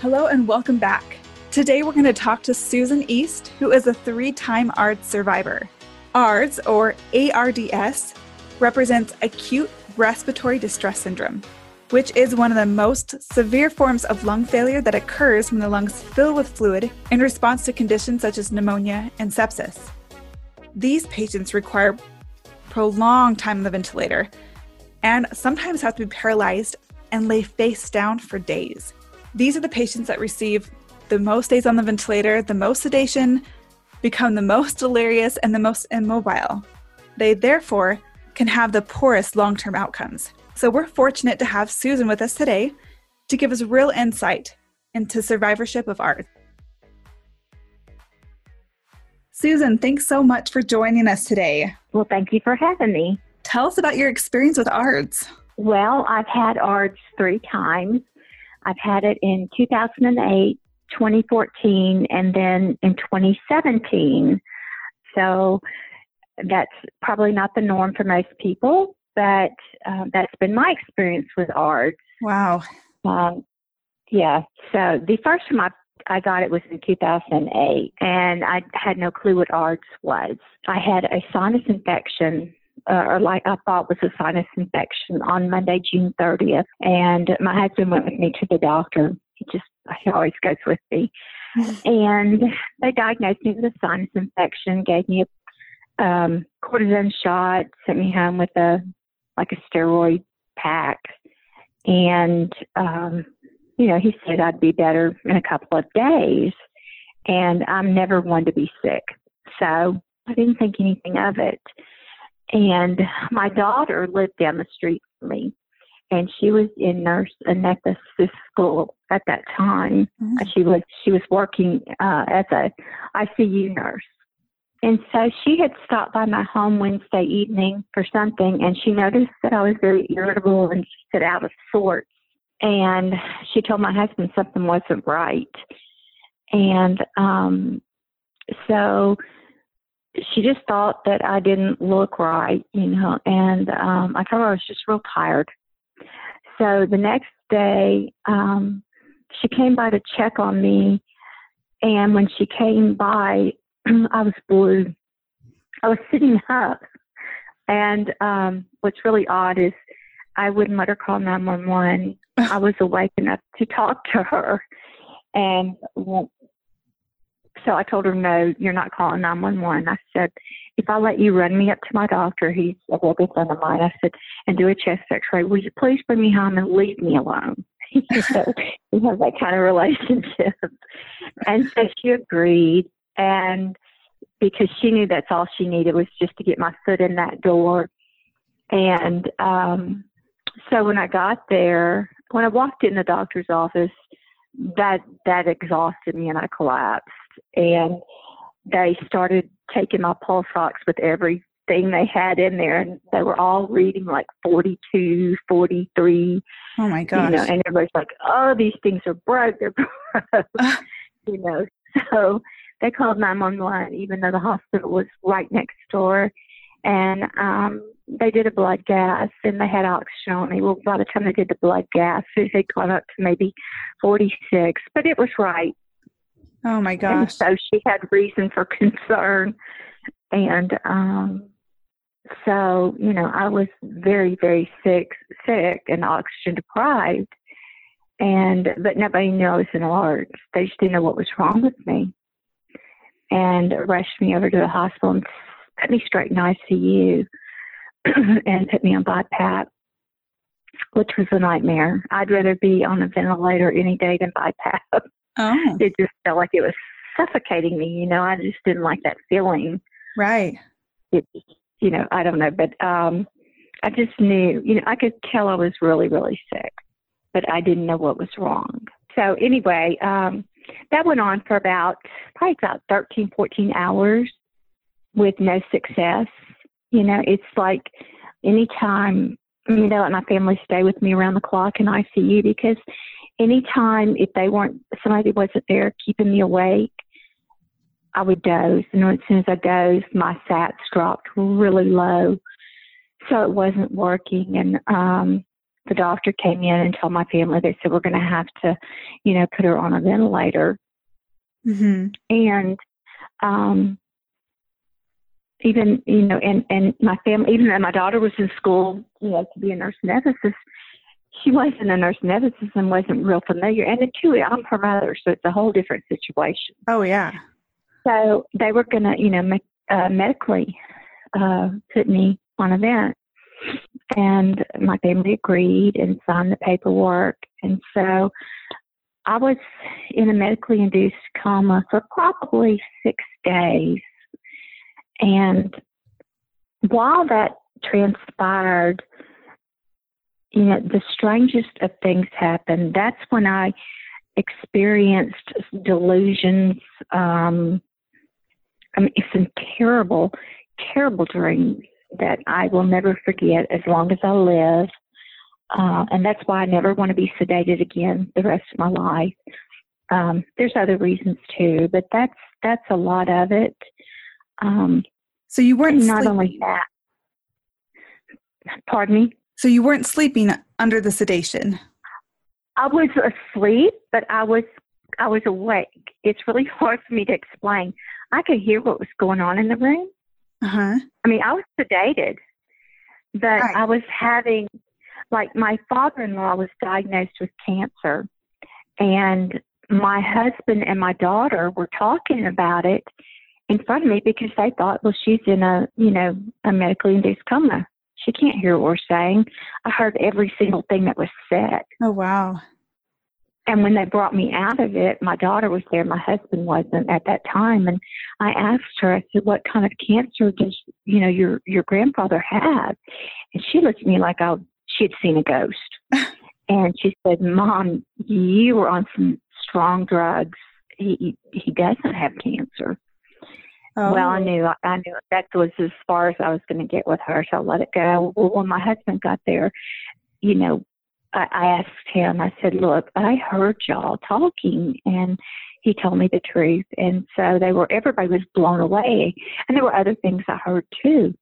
Hello and welcome back. Today we're going to talk to Susan East, who is a three time ARDS survivor. ARDS, or ARDS, represents acute respiratory distress syndrome, which is one of the most severe forms of lung failure that occurs when the lungs fill with fluid in response to conditions such as pneumonia and sepsis. These patients require prolonged time on the ventilator and sometimes have to be paralyzed and lay face down for days. These are the patients that receive the most days on the ventilator, the most sedation, become the most delirious, and the most immobile. They therefore can have the poorest long term outcomes. So we're fortunate to have Susan with us today to give us real insight into survivorship of ARDS. Susan, thanks so much for joining us today. Well, thank you for having me. Tell us about your experience with ARDS. Well, I've had ARDS three times. I've had it in 2008, 2014, and then in 2017. So that's probably not the norm for most people, but uh, that's been my experience with ARDS. Wow. Um, yeah. So the first time I, I got it was in 2008, and I had no clue what ARDS was. I had a sinus infection uh, or like I thought was a sinus infection on Monday, June 30th. And my husband went with me to the doctor. He just, he always goes with me. and they diagnosed me with a sinus infection, gave me a um, cortisone shot, sent me home with a, like a steroid pack. And, um, you know, he said I'd be better in a couple of days. And I'm never one to be sick. So I didn't think anything of it. And my daughter lived down the street from me, and she was in nurse anesthetist school at that time. Mm-hmm. She was she was working uh, as a ICU nurse, and so she had stopped by my home Wednesday evening for something, and she noticed that I was very irritable and she said out of sorts. And she told my husband something wasn't right, and um, so she just thought that I didn't look right, you know, and um, I told her I was just real tired. So the next day, um, she came by to check on me, and when she came by, I was blue. I was sitting up, and um, what's really odd is I wouldn't let her call 911. I was awake enough to talk to her, and so I told her, no, you're not calling 911. I said, if I let you run me up to my doctor, he's a very good friend of mine. I said, and do a chest x-ray, will you please bring me home and leave me alone? so we have that kind of relationship. And so she agreed. And because she knew that's all she needed was just to get my foot in that door. And um, so when I got there, when I walked in the doctor's office, that that exhausted me and I collapsed and they started taking my pulse ox with everything they had in there and they were all reading like 42 43 oh my gosh you know, and everybody's like oh these things are broke they're broke you know so they called 911 even though the hospital was right next door and um they did a blood gas and they had oxygen on me. Well, by the time they did the blood gas, it had gone up to maybe 46, but it was right. Oh my gosh. And so she had reason for concern. And um, so, you know, I was very, very sick, sick and oxygen deprived. And, but nobody knew I was in ARDS. They just didn't know what was wrong with me. And rushed me over to the hospital and put me straight in ICU and put me on BiPAP. which was a nightmare. I'd rather be on a ventilator any day than BiPAP. Oh. It just felt like it was suffocating me. You know, I just didn't like that feeling. Right. It, you know, I don't know, but um, I just knew. You know, I could tell I was really, really sick, but I didn't know what was wrong. So anyway, um, that went on for about probably about 13, 14 hours with no success. You know, it's like anytime you know, let my family stay with me around the clock in ICU because anytime if they weren't somebody wasn't there keeping me awake, I would doze. And as soon as I dozed, my sats dropped really low. So it wasn't working. And um the doctor came in and told my family they said we're going to have to, you know, put her on a ventilator. Mm-hmm. And um even you know, and and my family, even though my daughter was in school, you know, to be a nurse anesthetist, she wasn't a nurse and wasn't real familiar. And then too, I'm her mother, so it's a whole different situation. Oh yeah. So they were gonna, you know, me- uh, medically uh, put me on a vent, and my family agreed and signed the paperwork, and so I was in a medically induced coma for probably six days and while that transpired, you know, the strangest of things happened. That's when I experienced delusions. Um, I mean, some terrible, terrible dreams that I will never forget as long as I live. Uh, and that's why I never want to be sedated again the rest of my life. Um, there's other reasons too, but that's that's a lot of it. Um, so you weren't not sleeping. only that. Pardon me. So you weren't sleeping under the sedation. I was asleep, but I was I was awake. It's really hard for me to explain. I could hear what was going on in the room. Uh huh. I mean, I was sedated, but Right. I was having like my father-in-law was diagnosed with cancer, and my husband and my daughter were talking about it in front of me because they thought, well, she's in a you know a medically induced coma. She can't hear what we're saying. I heard every single thing that was said. Oh wow. And when they brought me out of it, my daughter was there. My husband wasn't at that time. And I asked her, I said, "What kind of cancer does you know your your grandfather have?" And she looked at me like I she had seen a ghost. and she said, "Mom, you were on some strong drugs. He he doesn't have cancer." Oh. Well, I oh. knew I knew that was as far as I was going to get with her, so I let it go. Well, when my husband got there, you know, I, I asked him. I said, "Look, I heard y'all talking," and he told me the truth. And so they were. Everybody was blown away, and there were other things I heard too.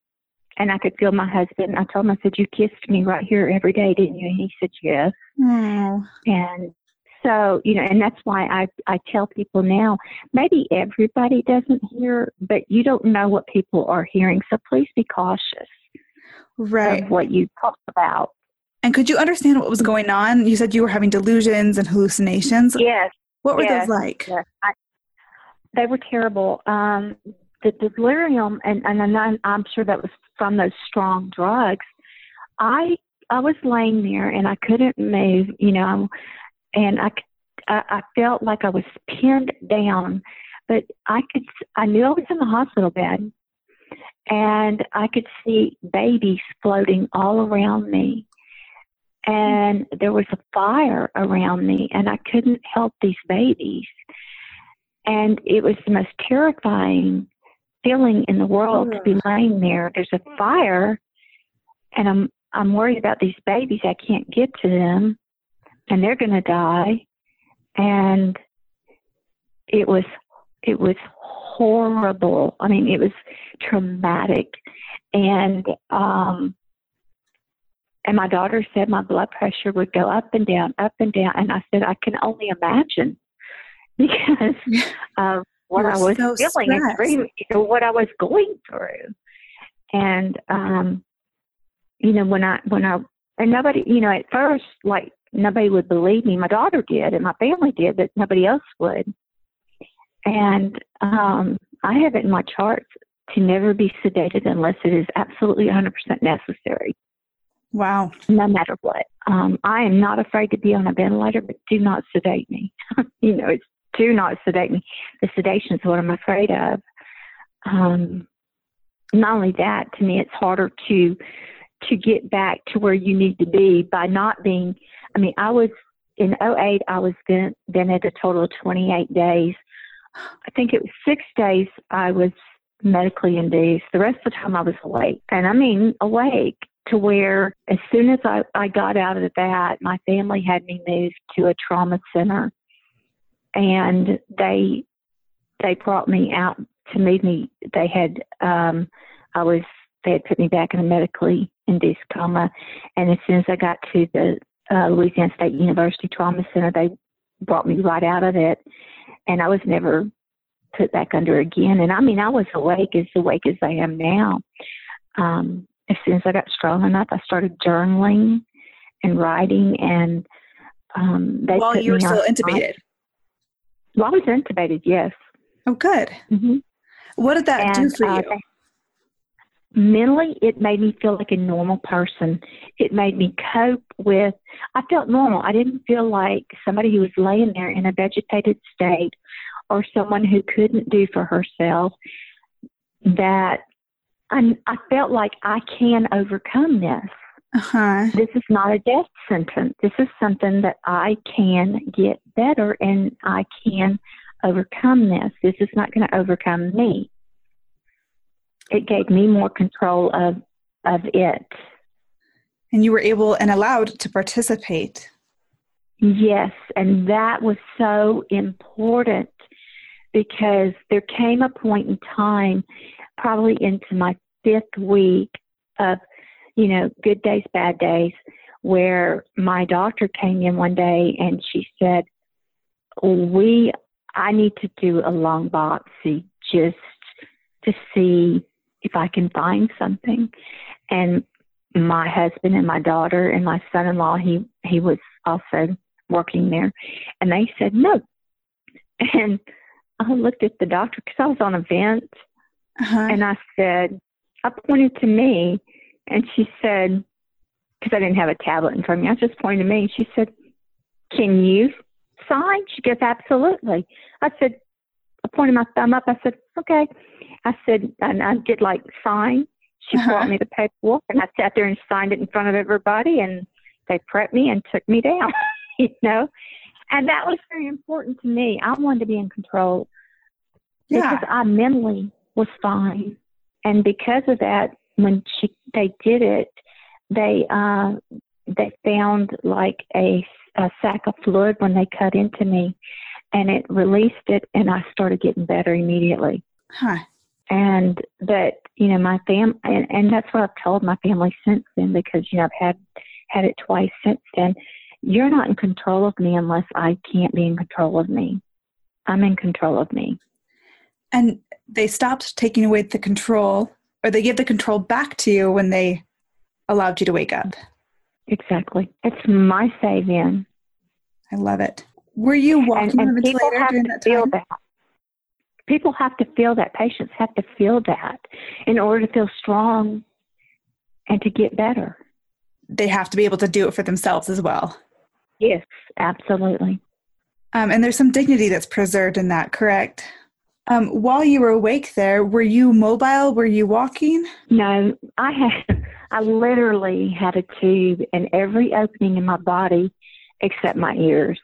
And I could feel my husband. I told him, I said, "You kissed me right here every day, didn't you?" And he said, "Yes." Oh. And so, you know, and that's why I, I tell people now, maybe everybody doesn't hear, but you don't know what people are hearing. So please be cautious Right. of what you talk about. And could you understand what was going on? You said you were having delusions and hallucinations. Yes, What were yes, those like? yes. I, they were terrible. Um, the delirium, and, and I'm, I'm sure that was from those strong drugs. I I was laying there and I couldn't move, you know, and I, I felt like I was pinned down, but I could, I knew I was in the hospital bed and I could see babies floating all around me. And there was a fire around me, and I couldn't help these babies. And it was the most terrifying feeling in the world to be oh. laying there. There's a fire, and I'm I'm worried about these babies. I can't get to them, and they're going to die. And it was it was horrible. I mean, it was traumatic, and um, and my daughter said my blood pressure would go up and down, up and down, and I said I can only imagine. Because of what I was so feeling and dreaming, you know, what I was going through, and um, you know when I when I and nobody, you know, at first like nobody would believe me. My daughter did, and my family did, but nobody else would. And um, I have it in my charts to never be sedated unless it is absolutely 100% necessary. Wow. No matter what. Um, I am not afraid to be on a ventilator, but do not sedate me. you know, it's do not sedate me. The sedation is what I'm afraid of. Um, not only that, to me, it's harder to to get back to where you need to be by not being. I mean, I was in 08, I was then then at a total of 28 days. I think it was six days I was medically induced. The rest of the time I was awake, and I mean awake to where as soon as I, I got out of that, my family had me moved to a trauma center, and they they brought me out to move me. They had um, I was they had put me back in a medically induced coma, and as soon as I got to the uh, Louisiana State University Trauma Center, they brought me right out of it, and I was never put back under again. And I mean, I was awake as awake as I am now. Um, as soon as I got strong enough, I started journaling and writing, and um, they while you were still intubated. While I was intubated, yes. Oh, good. Mm-hmm. What did that and, do for uh, you? Mentally it made me feel like a normal person. It made me cope with i felt normal. I didn't feel like somebody who was laying there in a vegetated state or someone who couldn't do for herself that i i felt like i can overcome this. Uh-huh. this is not a death sentence. This is something that i can get better and i can overcome this. This is not going to overcome me it gave me more control of of it. And you were able and allowed to participate. Yes, and that was so important because there came a point in time, probably into my fifth week of, you know, good days, bad days, where my doctor came in one day and she said, We, I need to do a lung biopsy just to see if I can find something. And my husband and my daughter and my son-in-law, he he was also working there, and they said no. And I looked at the doctor because I was on a vent, uh-huh. and I said, I pointed to me, and she said, because I didn't have a tablet in front of me, I just pointed to me, and she said, "Can you sign?" She goes, "Absolutely." I said, I pointed my thumb up. I said, "Okay." I said, and I did like sign. She uh-huh. brought me the paperwork, and I sat there and signed it in front of everybody, and they prepped me and took me down. you know, and that was very important to me. I wanted to be in control yeah. because I mentally was fine, and because of that, when she they did it, they uh they found like a a sack of fluid when they cut into me, and it released it, and I started getting better immediately. Huh and but you know my fam and, and that's what I've told my family since then because you know I've had had it twice since then. You're not in control of me unless I can't be in control of me. I'm in control of me. And they stopped taking away the control, or they give the control back to you when they allowed you to wake up. Exactly. It's my save in. I love it. Were you walking and, and the ventilator during that time? That. People have to feel that. Patients have to feel that in order to feel strong and to get better. They have to be able to do it for themselves as well. Yes absolutely. Um, and there's some dignity that's preserved in that correct? Um, while you were awake there were you mobile? Were you walking? No i had i literally had a tube in every opening in my body except my ears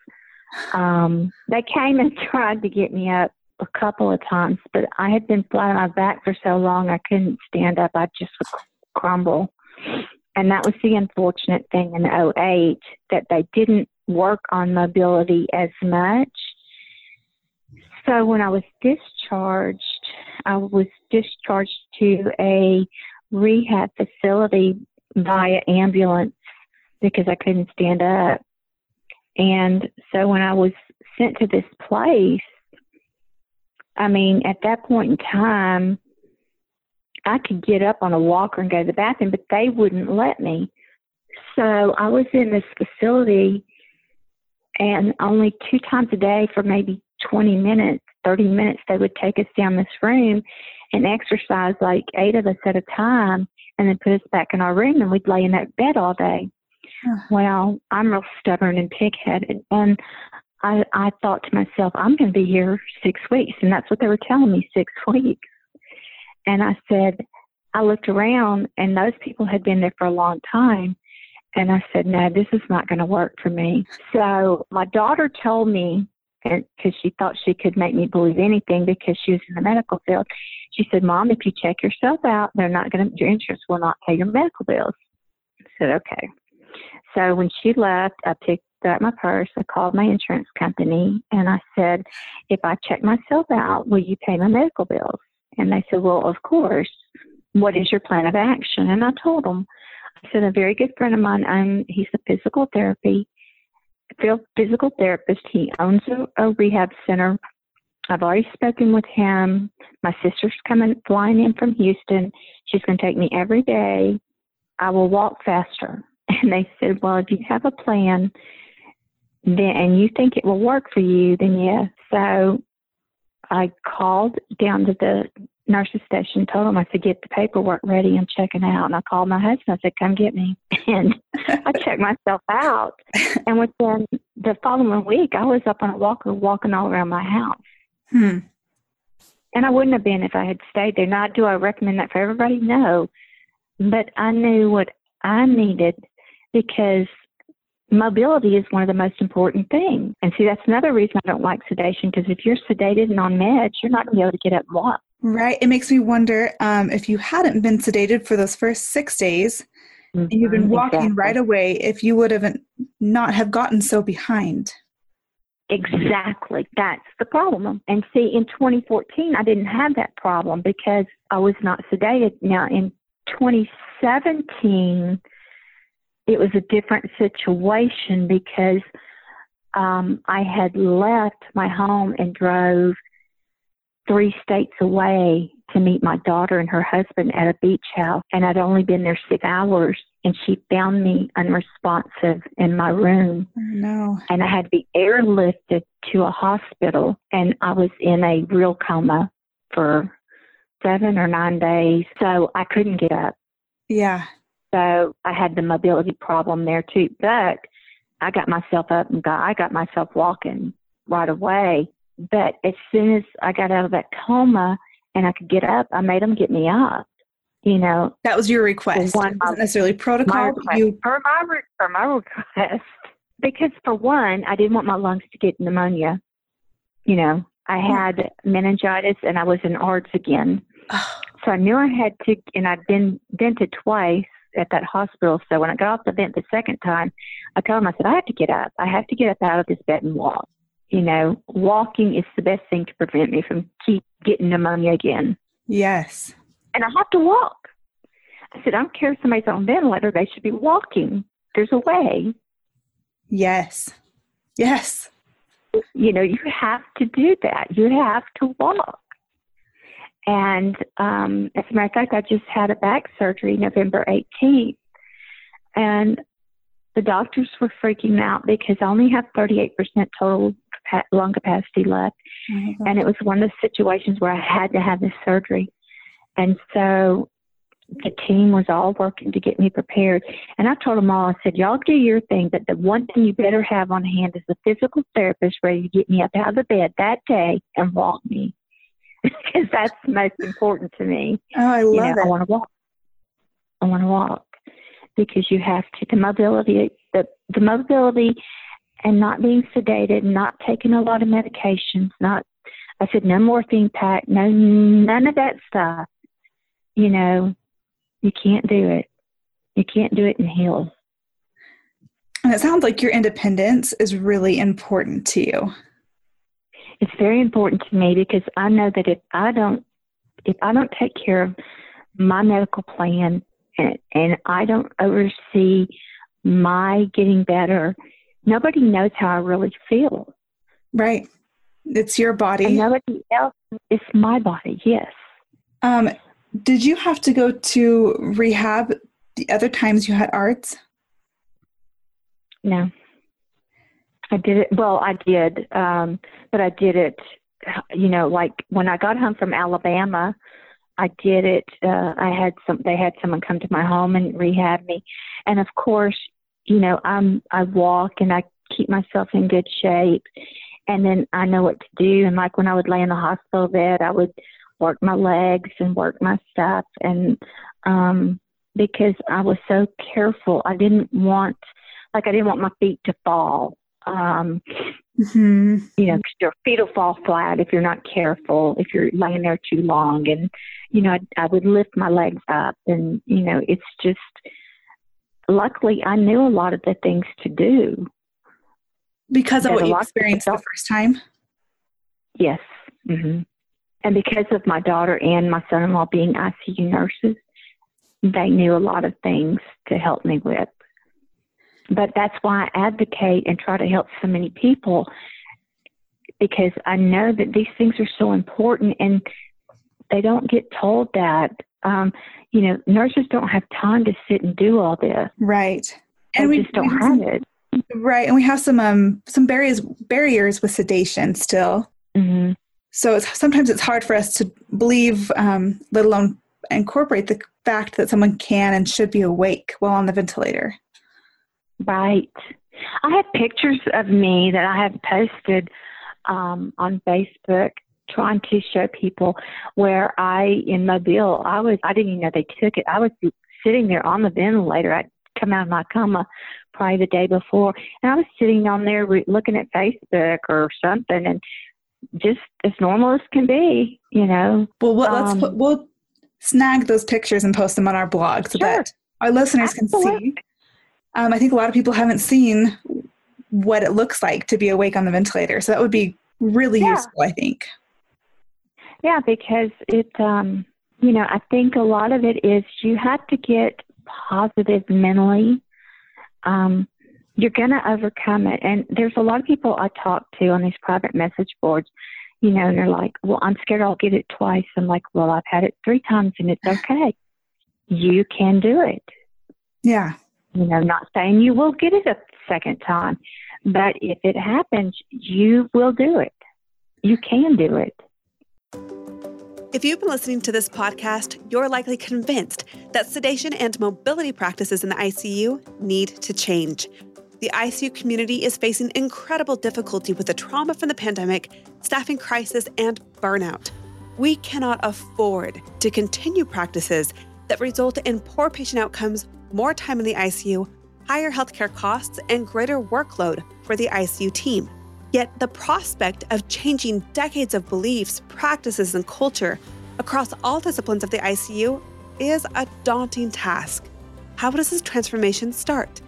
um, they came and tried to get me up a couple of times, but I had been flat on my back for so long I couldn't stand up. I just would crumble. And that was the unfortunate thing in 08 that they didn't work on mobility as much. So when I was discharged, I was discharged to a rehab facility via ambulance because I couldn't stand up. And so when I was sent to this place, I mean, at that point in time, I could get up on a walker and go to the bathroom, but they wouldn't let me. So I was in this facility, and only two times a day for maybe 20 minutes, 30 minutes, they would take us down this room and exercise like eight of us at a time. and then put us back in our room and we'd lay in that bed all day. Well, I'm real stubborn and pig-headed, and I I thought to myself, I'm going to be here six weeks, and that's what they were telling me, six weeks. And I said, I looked around, and those people had been there for a long time, and I said, no, this is not going to work for me. So my daughter told me, because she thought she could make me believe anything because she was in the medical field. She said, Mom, if you check yourself out, they're not going to, your insurance will not pay your medical bills. I said, okay. So when she left, I picked up my purse. I called my insurance company and I said, if I check myself out, will you pay my medical bills? And they said, well, of course. What is your plan of action? And I told them, I said, a very good friend of mine, I'm, he's a physical therapy, physical therapist. He owns a, a rehab center. I've already spoken with him. My sister's coming, flying in from Houston. She's going to take me every day. I will walk faster. And they said, well, if you have a plan, then and you think it will work for you, then yes. So I called down to the nurse's station, told them I said, get the paperwork ready, I'm checking out. And I called my husband, I said, come get me. And I checked myself out. And within the following week, I was up on a walker walking all around my house. Hmm. And I wouldn't have been if I had stayed there. Now, do I recommend that for everybody? No. But I knew what I needed because mobility is one of the most important things. And see, that's another reason I don't like sedation because if you're sedated and on meds, you're not going to be able to get up and walk. Right. It makes me wonder um, if you hadn't been sedated for those first six days mm-hmm. and you've been mm-hmm. walking exactly. right away, if you would have not have gotten so behind. Exactly. That's the problem. And see, in 2014, I didn't have that problem because I was not sedated. Now, in 2017, it was a different situation because um, I had left my home and drove three states away to meet my daughter and her husband at a beach house. And I'd only been there six hours. And she found me unresponsive in my room. Oh, no. And I had to be airlifted to a hospital. And I was in a real coma for seven or nine days. So I couldn't get up. Yeah. So I had the mobility problem there too. But I got myself up and got I got myself walking right away. But as soon as I got out of that coma and I could get up, I made them get me up. You know, that was your request. One, wasn't necessarily protocol. My you for my for my request because for one, I didn't want my lungs to get pneumonia. You know, I oh. had meningitis and I was in ARDS again. so I knew I had to, and I'd been vented twice at that hospital. So when I got off the vent the second time, I told him, I said, I have to get up. I have to get up out of this bed and walk. You know, walking is the best thing to prevent me from keep getting pneumonia again. Yes. And I have to walk. I said, I don't care if somebody's on ventilator, they should be walking. There's a way. Yes. Yes. You know, you have to do that. You have to walk. And um, as a matter of fact, I just had a back surgery November 18th. And the doctors were freaking out because I only have 38% total lung capacity left. Mm-hmm. And it was one of the situations where I had to have this surgery. And so the team was all working to get me prepared. And I told them all, I said, y'all do your thing, but the one thing you better have on hand is a physical therapist ready to get me up out of the bed that day and walk me because that's most important to me. Oh, I love you know, it. I want to walk. I want to walk because you have to the mobility, the the mobility, and not being sedated, not taking a lot of medications, not. I said no morphine pack, no none of that stuff. You know, you can't do it. You can't do it in heels. And it sounds like your independence is really important to you it's very important to me because I know that if I don't if I don't take care of my medical plan and, and I don't oversee my getting better, nobody knows how I really feel. Right. It's your body. And nobody else. It's my body. Yes. Um, did you have to go to rehab the other times you had ARDS? No. I did it. Well, I did, um, but I did it. You know, like when I got home from Alabama, I did it. Uh, I had some. They had someone come to my home and rehab me, and of course, you know, I'm I walk and I keep myself in good shape, and then I know what to do. And like when I would lay in the hospital bed, I would work my legs and work my stuff, and um, because I was so careful, I didn't want, like, I didn't want my feet to fall. Um, mm-hmm. You know, cause your feet will fall flat if you're not careful, if you're laying there too long. And, you know, I, I would lift my legs up, and, you know, it's just, luckily I knew a lot of the things to do. Because of what you experienced the first time? Yes. Mm-hmm. And because of my daughter and my son in law being ICU nurses, they knew a lot of things to help me with. But that's why I advocate and try to help so many people because I know that these things are so important and they don't get told that. Um, you know, nurses don't have time to sit and do all this. Right. They and we just don't have it. Right. And we have some um some barriers barriers with sedation still. Mm-hmm. So it's sometimes it's hard for us to believe, um, let alone incorporate the fact that someone can and should be awake while on the ventilator. Right. I have pictures of me that I have posted um, on Facebook trying to show people where I in Mobile I was I didn't even know they took it. I was sitting there on the ventilator. I'd come out of my coma probably the day before, and I was sitting on there re- looking at Facebook or something, and just as normal as can be, you know. Well, let's um, put, we'll snag those pictures and post them on our blog so sure. that our listeners Absolutely. can see. Um, I think a lot of people haven't seen what it looks like to be awake on the ventilator, so that would be really yeah. useful, I think. Yeah, because it, um, you know, I think a lot of it is you have to get positive mentally. Um, you're going to overcome it. And there's a lot of people I talk to on these private message boards you know, and they're like, well, I'm scared I'll get it twice. I'm like, well, I've had it three times and it's okay. You can do it. Yeah. You know, not saying you will get it a second time, but if it happens, you will do it. You can do it. If you've been listening to this podcast, you're likely convinced that sedation and mobility practices in the ICU need to change the ICU community is facing incredible difficulty with the trauma from the pandemic, staffing crisis, and burnout. We cannot afford to continue practices that result in poor patient outcomes, more time in the ICU, higher healthcare costs, and greater workload for the ICU team. Yet, the prospect of changing decades of beliefs, practices, and culture across all disciplines of the ICU is a daunting task. How does this transformation start?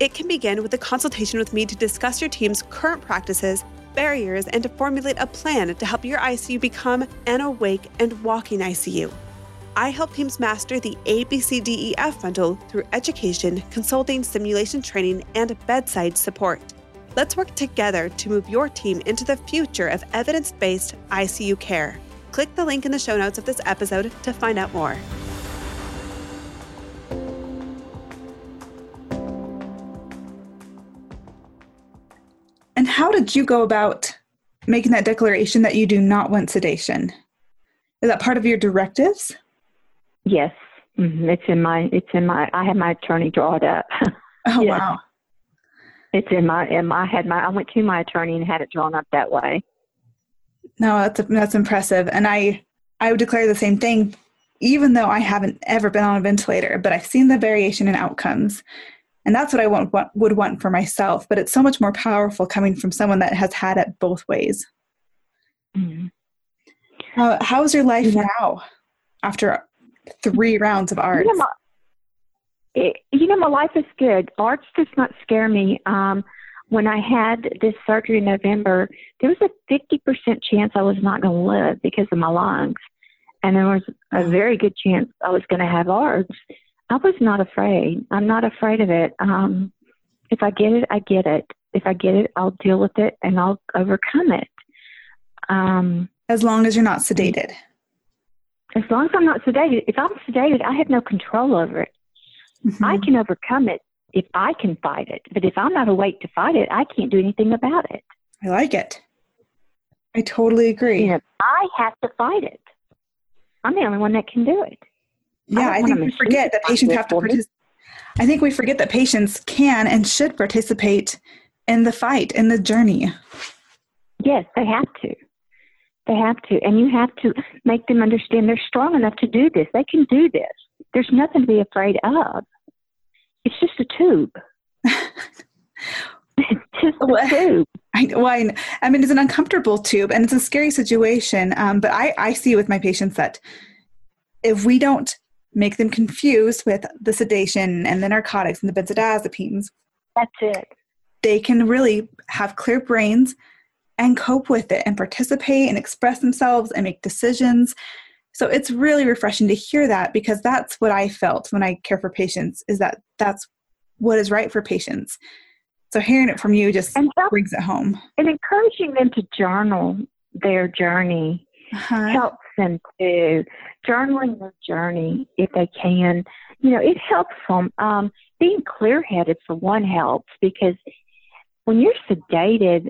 It can begin with a consultation with me to discuss your team's current practices, barriers, and to formulate a plan to help your ICU become an awake and walking ICU. I help teams master the ABCDEF bundle through education, consulting, simulation training, and bedside support. Let's work together to move your team into the future of evidence based ICU care. Click the link in the show notes of this episode to find out more. And how did you go about making that declaration that you do not want sedation? Is that part of your directives? Yes, mm-hmm. it's in my. It's in my. I had my attorney draw it up. Oh yes. wow! It's in my. In my. I had my. I went to my attorney and had it drawn up that way. No, that's that's impressive, and I I would declare the same thing, even though I haven't ever been on a ventilator, but I've seen the variation in outcomes, and that's what I want, what, would want for myself. But it's so much more powerful coming from someone that has had it both ways. Mm-hmm. Uh, how's your life yeah. now after three rounds of ARDS? You know, my, it, you know, my life is good. ARDS does not scare me. Um, when I had this surgery in November, there was a 50% chance I was not going to live because of my lungs. And there was a very good chance I was going to have ARDS. I was not afraid. I'm not afraid of it. Um, if I get it, I get it. If I get it, I'll deal with it and I'll overcome it. Um, as long as you're not sedated. As long as I'm not sedated. If I'm sedated, I have no control over it. Mm-hmm. I can overcome it if I can fight it. But if I'm not awake to fight it, I can't do anything about it. I like it. I totally agree. You know, I have to fight it. I'm the only one that can do it. Yeah, I, I think we forget that patients have to participate. I think we forget that patients can and should participate in the fight, in the journey. Yes, they have to. They have to. And you have to make them understand they're strong enough to do this. They can do this. There's nothing to be afraid of. It's just a tube. it's just a tube. I, well, I, I, mean, it's an uncomfortable tube and it's a scary situation. Um, but I, I see with my patients that if we don't make them confused with the sedation and the narcotics and the benzodiazepines, that's it. They can really have clear brains and cope with it and participate and express themselves and make decisions. So it's really refreshing to hear that because that's what I felt when I care for patients is that that's what is right for patients. So hearing it from you just brings it home. And encouraging them to journal their journey uh-huh. helps them to journaling their journey if they can. You know, it helps them. Um, being clear headed for one helps because when you're sedated,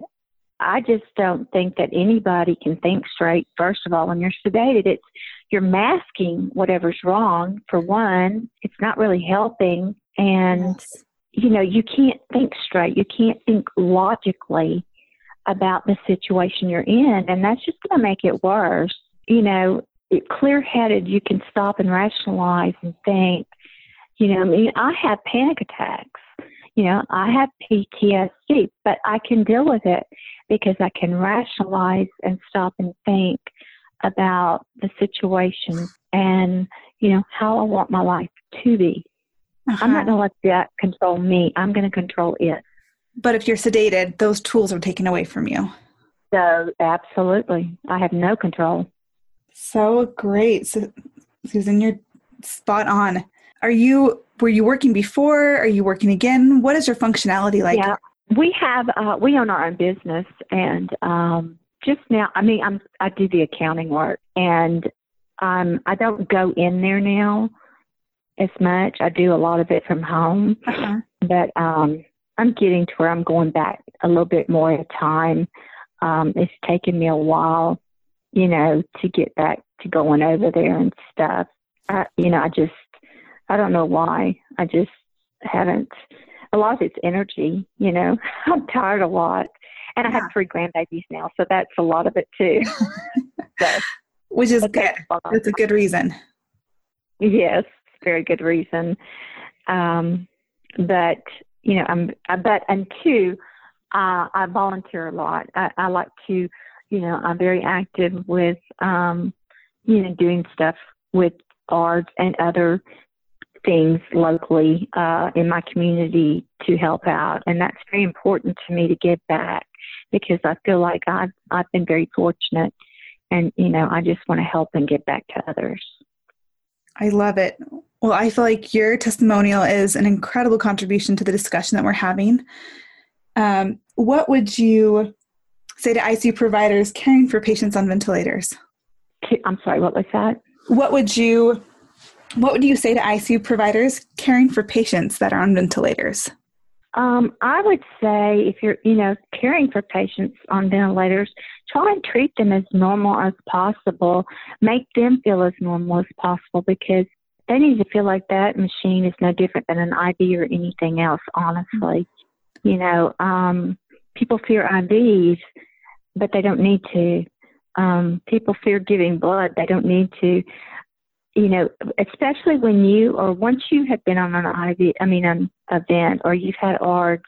I just don't think that anybody can think straight. First of all, when you're sedated, it's you're masking whatever's wrong. For one, it's not really helping, and yes. you know you can't think straight. You can't think logically about the situation you're in, and that's just going to make it worse. You know, clear-headed, you can stop and rationalize and think. You know, I mean, I have panic attacks. You know, I have PTSD, but I can deal with it because I can rationalize and stop and think about the situation and, you know, how I want my life to be. Uh-huh. I'm not going to let that control me. I'm going to control it. But if you're sedated, those tools are taken away from you. So, absolutely. I have no control. So great. So, Susan, you're spot on. Are you, were you working before? Are you working again? What is your functionality like? Yeah. We have uh, we own our own business, and um, just now, I mean, I'm I do the accounting work, and um, I don't go in there now as much. I do a lot of it from home, uh-huh. but um, I'm getting to where I'm going back a little bit more at a time. Um, it's taken me a while, you know, to get back to going over there and stuff. I, you know, I just I don't know why. I just haven't a lot of it's energy, you know. I'm tired a lot. And I have three grandbabies now, so that's a lot of it too. so, Which is good. That's a good reason. Yes, very good reason. Um, but you know, I'm. But and two, uh, I volunteer a lot. I, I like to, you know, I'm very active with, um, you know, doing stuff with ARDS and other things locally uh, in my community to help out, and that's very important to me to give back because I feel like I've I've been very fortunate, and you know I just want to help and give back to others. I love it. Well, I feel like your testimonial is an incredible contribution to the discussion that we're having. Um, what would you say to ICU providers caring for patients on ventilators? I'm sorry, what was that? What would you what would you say to ICU providers caring for patients that are on ventilators? Um, I would say if you're, you know, caring for patients on ventilators, try and treat them as normal as possible. Make them feel as normal as possible because they need to feel like that machine is no different than an IV or anything else, honestly. You know, um, people fear IVs, but they don't need to. Um, people fear giving blood, they don't need to you know, especially when you or once you have been on an IV, I mean, an event or you've had ARDS,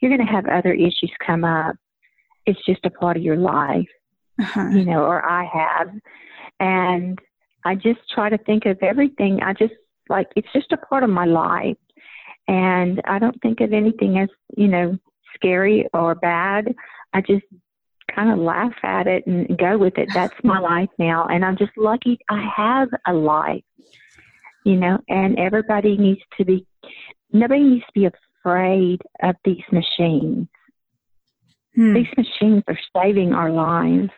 you're going to have other issues come up. It's just a part of your life, uh-huh. you know, or I have. And I just try to think of everything. I just like, it's just a part of my life. And I don't think of anything as, you know, scary or bad. I just kind of laugh at it and go with it. That's my life now. And I'm just lucky I have a life, you know, and everybody needs to be, nobody needs to be afraid of these machines. Hmm. These machines are saving our lives.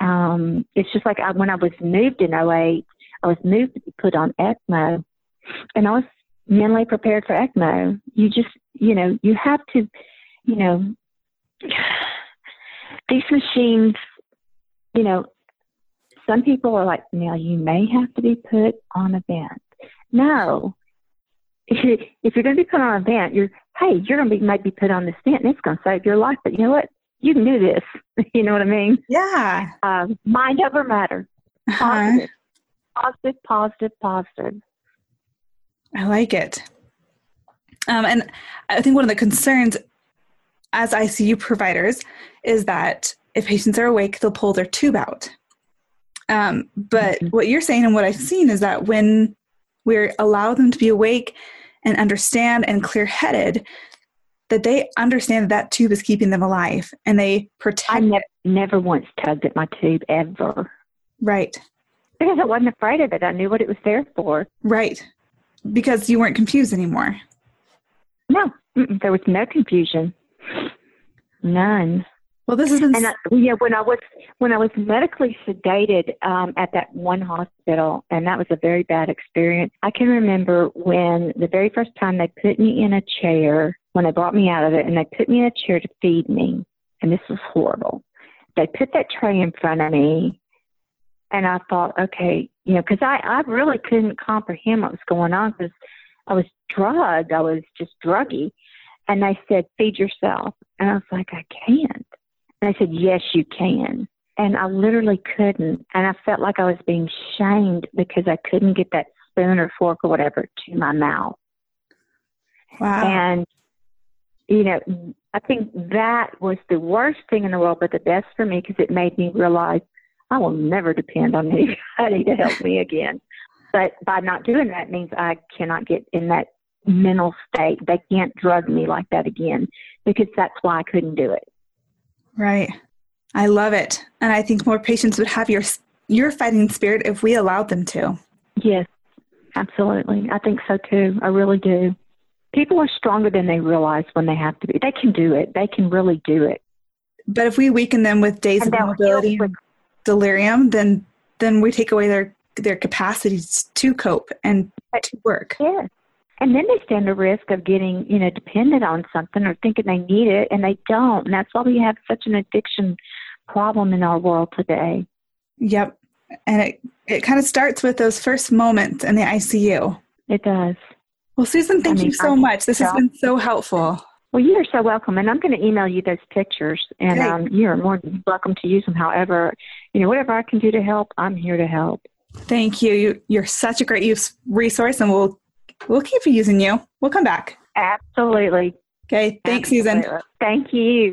Um, it's just like I, when I was moved in 08, I was moved to be put on ECMO, and I was mentally prepared for ECMO. You just, you know, you have to, you know, these machines, you know, some people are like, now you may have to be put on a vent. No. If you're going to be put on a vent, you're, hey, you're going to be might be put on this vent and it's going to save your life. But you know what? You can do this. you know what I mean? Yeah. Um, mind over matter. Uh-huh. Positive. Positive, positive, positive. I like it. Um, and I think one of the concerns as ICU providers is that if patients are awake, they'll pull their tube out. Um, but Mhm. what you're saying and what I've seen is that when we allow them to be awake and understand and clear headed, that they understand that that tube is keeping them alive and they protect I never, never once tugged at my tube ever right because I wasn't afraid of it. I knew what it was there for. right because you weren't confused anymore No, mm-mm, there was no confusion, none. well this has been And I, yeah, when I was when I was medically sedated um, at that one hospital, and that was a very bad experience. I can remember when the very first time they put me in a chair when they brought me out of it, and they put me in a chair to feed me, and this was horrible. They put that tray in front of me, and I thought, okay, you know, because I I really couldn't comprehend what was going on because I was drugged, I was just druggy, and they said, feed yourself, and I was like, I can't. And I said, Yes, you can. And I literally couldn't. And I felt like I was being shamed because I couldn't get that spoon or fork or whatever to my mouth. wow And, you know, I think that was the worst thing in the world, but the best for me because it made me realize I will never depend on anybody to help me again. But by not doing that means I cannot get in that mental state. They can't drug me like that again because that's why I couldn't do it. Right. I love it. And I think more patients would have your your fighting spirit if we allowed them to. Yes, absolutely. I think so too. I really do. People are stronger than they realize when they have to be. They can do it. They can really do it. But if we weaken them with days And of mobility and delirium, then then we take away their their capacities to cope and to work. Yes. And then they stand a risk of getting, you know, dependent on something or thinking they need it and they don't. And that's why we have such an addiction problem in our world today. Yep. And it it kind of starts with those first moments in the ICU. It does. Well, Susan, thank I mean, you so I- much. This has been so helpful. Well, you are so welcome, and I'm going to email you those pictures, and Great. um, you are more than welcome to use them. However, you know, whatever I can do to help, I'm here to help. Thank you. you you're such a great use resource, and we'll we'll keep using you. We'll come back. Absolutely. Okay. Thanks, Susan. Thank you.